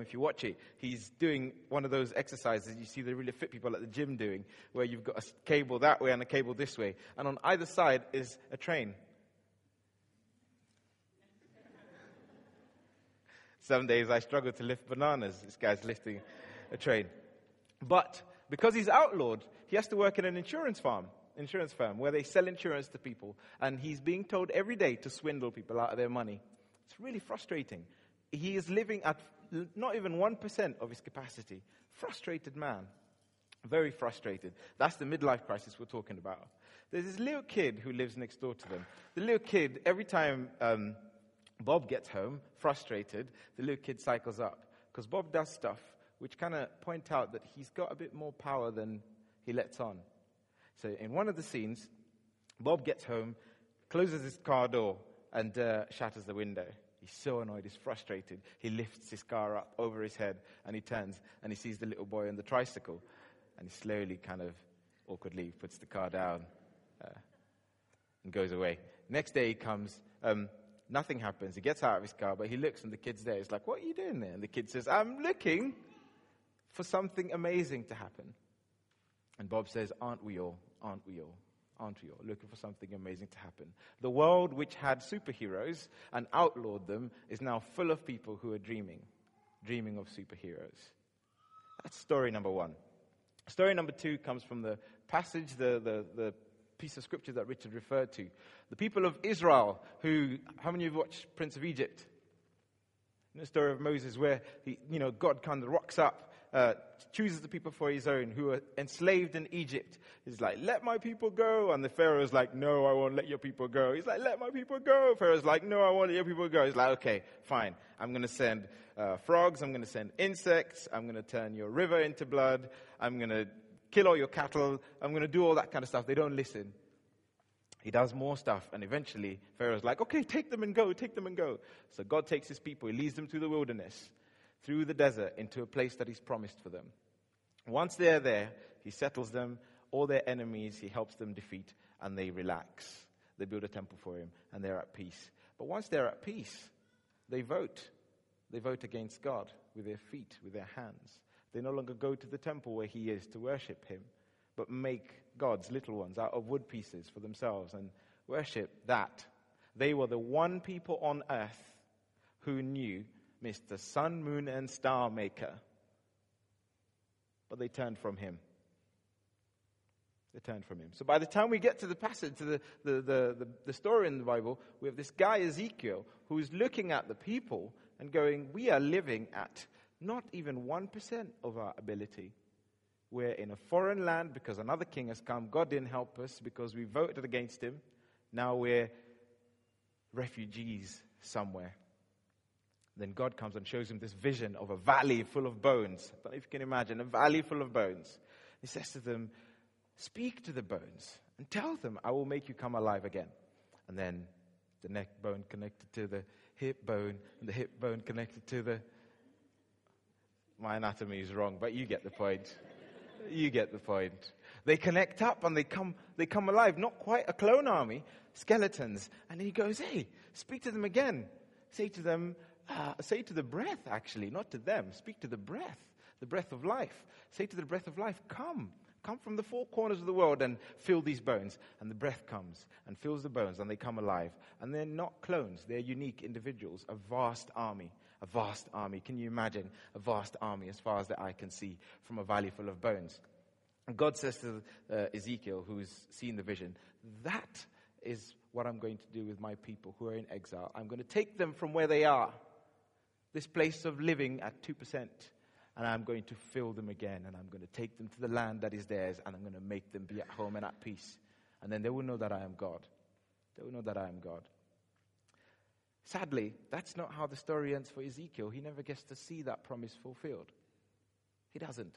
If you watch it, he's doing one of those exercises you see the really fit people at the gym doing, where you've got a cable that way and a cable this way, and on either side is a train. Some days I struggle to lift bananas. This guy's lifting a train. But because he's outlawed, he has to work in an insurance farm, insurance firm where they sell insurance to people, and he's being told every day to swindle people out of their money. It's really frustrating. He is living at not even 1% of his capacity. Frustrated man. Very frustrated. That's the midlife crisis we're talking about. There's this little kid who lives next door to them. The little kid, every time um, Bob gets home, frustrated, the little kid cycles up. Because Bob does stuff which kind of point out that he's got a bit more power than he lets on. So in one of the scenes, Bob gets home, closes his car door, and uh, shatters the window. He's so annoyed, he's frustrated. He lifts his car up over his head and he turns and he sees the little boy on the tricycle. And he slowly, kind of awkwardly, puts the car down uh, and goes away. Next day he comes, um, nothing happens. He gets out of his car, but he looks and the kid's there. He's like, What are you doing there? And the kid says, I'm looking for something amazing to happen. And Bob says, Aren't we all? Aren't we all? Aren't we all? Looking for something amazing to happen. The world which had superheroes and outlawed them is now full of people who are dreaming, dreaming of superheroes. That's story number one. Story number two comes from the passage, the, the, the piece of scripture that Richard referred to. The people of Israel, who, how many of you have watched Prince of Egypt? In the story of Moses, where he, you know, God kind of rocks up uh, chooses the people for his own who are enslaved in Egypt. He's like, let my people go. And the Pharaoh's like, no, I won't let your people go. He's like, let my people go. Pharaoh's like, no, I won't let your people go. He's like, okay, fine. I'm going to send uh, frogs. I'm going to send insects. I'm going to turn your river into blood. I'm going to kill all your cattle. I'm going to do all that kind of stuff. They don't listen. He does more stuff, and eventually Pharaoh's like, okay, take them and go, take them and go. So God takes his people, he leads them through the wilderness through the desert into a place that He's promised for them. Once they're there, He settles them, all their enemies, He helps them defeat, and they relax. They build a temple for Him, and they're at peace. But once they're at peace, they vote. They vote against God with their feet, with their hands. They no longer go to the temple where He is to worship Him, but make gods, little ones, out of wood pieces for themselves and worship that. They were the one people on earth who knew Mr. Sun, Moon, and Star Maker. But they turned from him. They turned from him. So by the time we get to the passage, to the, the, the, the, the story in the Bible, we have this guy, Ezekiel, who's looking at the people and going, We are living at not even 1% of our ability. We're in a foreign land because another king has come. God didn't help us because we voted against him. Now we're refugees somewhere. Then God comes and shows him this vision of a valley full of bones. I don't know if you can imagine, a valley full of bones. He says to them, Speak to the bones and tell them, I will make you come alive again. And then the neck bone connected to the hip bone, and the hip bone connected to the. My anatomy is wrong, but you get the point. you get the point. They connect up and they come, they come alive. Not quite a clone army, skeletons. And he goes, Hey, speak to them again. Say to them, uh, say to the breath, actually, not to them. Speak to the breath, the breath of life. Say to the breath of life, come. Come from the four corners of the world and fill these bones. And the breath comes and fills the bones and they come alive. And they're not clones, they're unique individuals, a vast army. A vast army. Can you imagine a vast army as far as the eye can see from a valley full of bones? And God says to uh, Ezekiel, who's seen the vision, that is what I'm going to do with my people who are in exile. I'm going to take them from where they are this place of living at 2%, and I'm going to fill them again, and I'm going to take them to the land that is theirs, and I'm going to make them be at home and at peace. And then they will know that I am God. They will know that I am God. Sadly, that's not how the story ends for Ezekiel. He never gets to see that promise fulfilled. He doesn't.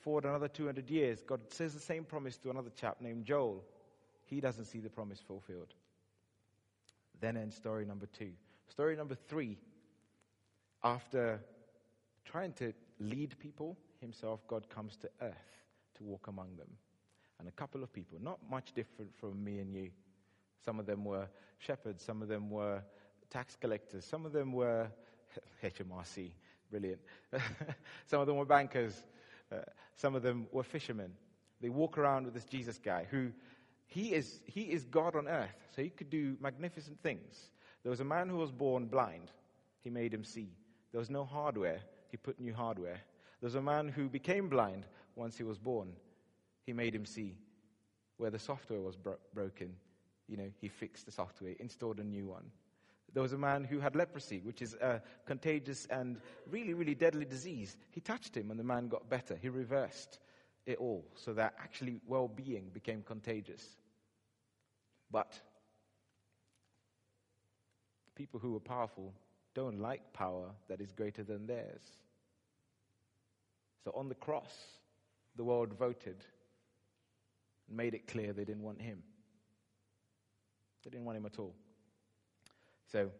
Forward another 200 years, God says the same promise to another chap named Joel. He doesn't see the promise fulfilled. Then ends story number two. Story number three after trying to lead people himself, God comes to earth to walk among them. And a couple of people, not much different from me and you. Some of them were shepherds, some of them were tax collectors, some of them were HMRC, brilliant. some of them were bankers. Uh, some of them were fishermen. They walk around with this Jesus guy who he is, he is God on earth, so he could do magnificent things. There was a man who was born blind. He made him see. There was no hardware. He put new hardware. There was a man who became blind once he was born. He made him see. Where the software was bro- broken, you know, he fixed the software, installed a new one. There was a man who had leprosy, which is a contagious and really, really deadly disease. He touched him and the man got better. He reversed it all so that actually well being became contagious. But people who are powerful don't like power that is greater than theirs. So on the cross, the world voted and made it clear they didn't want him. They didn't want him at all. So,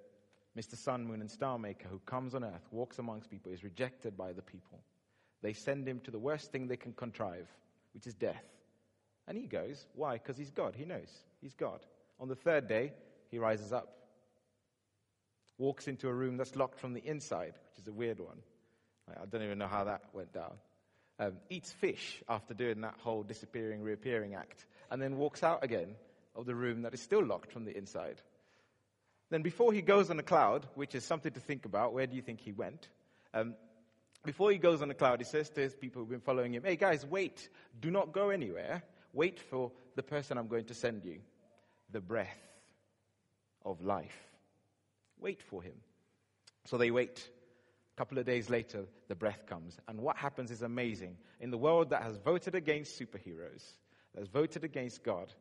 Mr. Sun, Moon, and Star Maker, who comes on earth, walks amongst people, is rejected by the people. They send him to the worst thing they can contrive, which is death. And he goes. Why? Because he's God. He knows. He's God. On the third day, he rises up, walks into a room that's locked from the inside, which is a weird one. I don't even know how that went down. Um, eats fish after doing that whole disappearing, reappearing act, and then walks out again of the room that is still locked from the inside. Then, before he goes on a cloud, which is something to think about, where do you think he went? Um, before he goes on a cloud, he says to his people who've been following him, Hey guys, wait. Do not go anywhere. Wait for the person I'm going to send you, the breath of life. Wait for him. So they wait. A couple of days later, the breath comes. And what happens is amazing. In the world that has voted against superheroes, that has voted against God,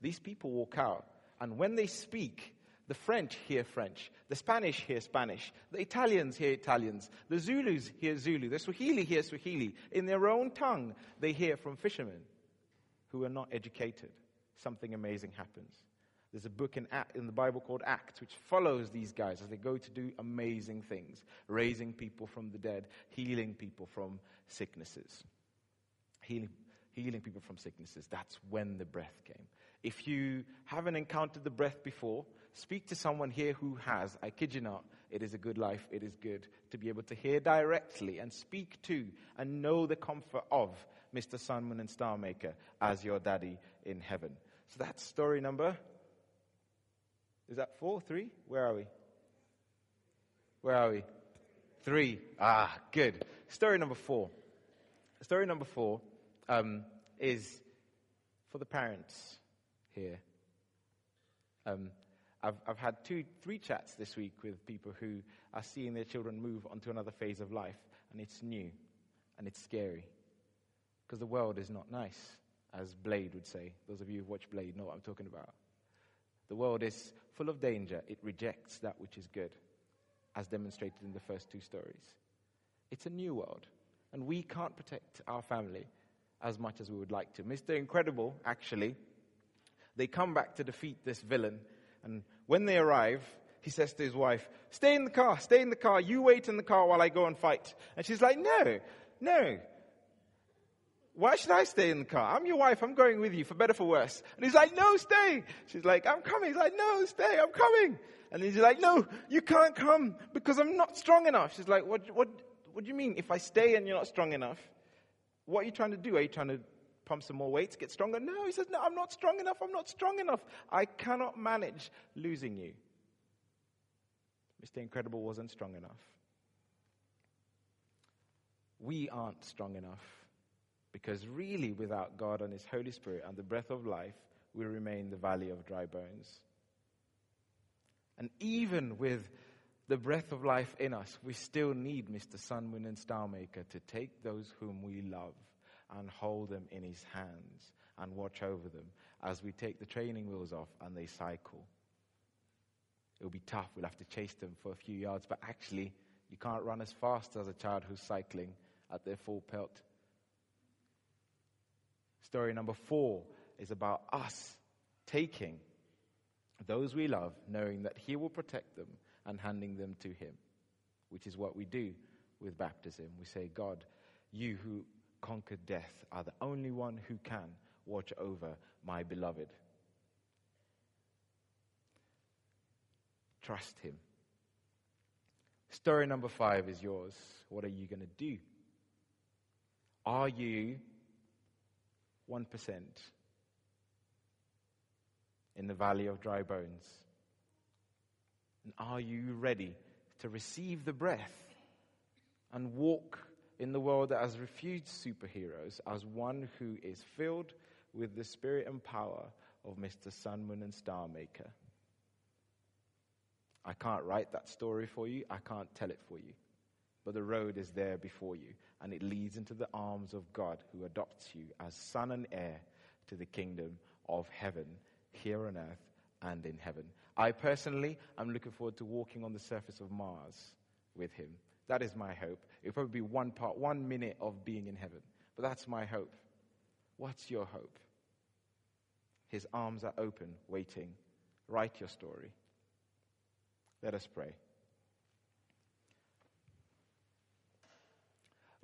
these people walk out. And when they speak, the French hear French. The Spanish hear Spanish. The Italians hear Italians. The Zulus hear Zulu. The Swahili hear Swahili. In their own tongue, they hear from fishermen who are not educated. Something amazing happens. There's a book in, in the Bible called Acts, which follows these guys as they go to do amazing things, raising people from the dead, healing people from sicknesses. Healing, healing people from sicknesses. That's when the breath came. If you haven't encountered the breath before, Speak to someone here who has. I kid you not. It is a good life. It is good to be able to hear directly and speak to and know the comfort of Mr. Sun, Moon, and Star Maker as your daddy in heaven. So that's story number. Is that four? Three? Where are we? Where are we? Three. Ah, good. Story number four. Story number four um, is for the parents here. Um, I've, I've had two, three chats this week with people who are seeing their children move onto another phase of life, and it's new and it's scary because the world is not nice, as Blade would say. Those of you who watch Blade know what I'm talking about. The world is full of danger, it rejects that which is good, as demonstrated in the first two stories. It's a new world, and we can't protect our family as much as we would like to. Mr. Incredible, actually, they come back to defeat this villain and when they arrive, he says to his wife, Stay in the car, stay in the car. You wait in the car while I go and fight. And she's like, No, no. Why should I stay in the car? I'm your wife. I'm going with you for better, for worse. And he's like, No, stay. She's like, I'm coming. He's like, No, stay. I'm coming. And he's like, No, you can't come because I'm not strong enough. She's like, What, what, what do you mean? If I stay and you're not strong enough, what are you trying to do? Are you trying to pump some more weight, get stronger. No, he says, No, I'm not strong enough. I'm not strong enough. I cannot manage losing you. Mr. Incredible wasn't strong enough. We aren't strong enough because, really, without God and His Holy Spirit and the breath of life, we remain the valley of dry bones. And even with the breath of life in us, we still need Mr. Sun, Moon, and Star Maker to take those whom we love and hold them in his hands and watch over them as we take the training wheels off and they cycle. It'll be tough. We'll have to chase them for a few yards, but actually, you can't run as fast as a child who's cycling at their full pelt. Story number four is about us taking those we love, knowing that He will protect them and handing them to Him, which is what we do with baptism. We say, God, you who conquered death are the only one who can watch over my beloved. Trust him. Story number five is yours. What are you going to do? Are you 1% in the valley of dry bones? And are you ready to receive the breath and walk in the world that has refused superheroes as one who is filled with the spirit and power of Mr. Sun, Moon, and Star Maker? I can't write that story for you, I can't tell it for you. But the road is there before you, and it leads into the arms of God who adopts you as son and heir to the kingdom of heaven, here on earth and in heaven. I personally am looking forward to walking on the surface of Mars with him. That is my hope. It'll probably be one part, one minute of being in heaven. But that's my hope. What's your hope? His arms are open, waiting. Write your story. Let us pray.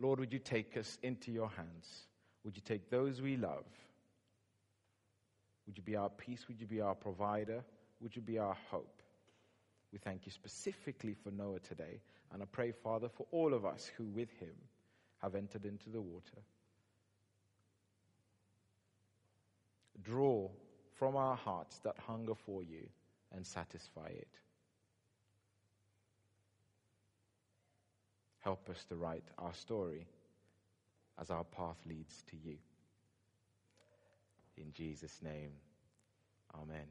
Lord, would you take us into your hands? Would you take those we love? Would you be our peace? Would you be our provider? Would you be our hope? We thank you specifically for Noah today. And I pray, Father, for all of us who with him have entered into the water. Draw from our hearts that hunger for you and satisfy it. Help us to write our story as our path leads to you. In Jesus' name, amen.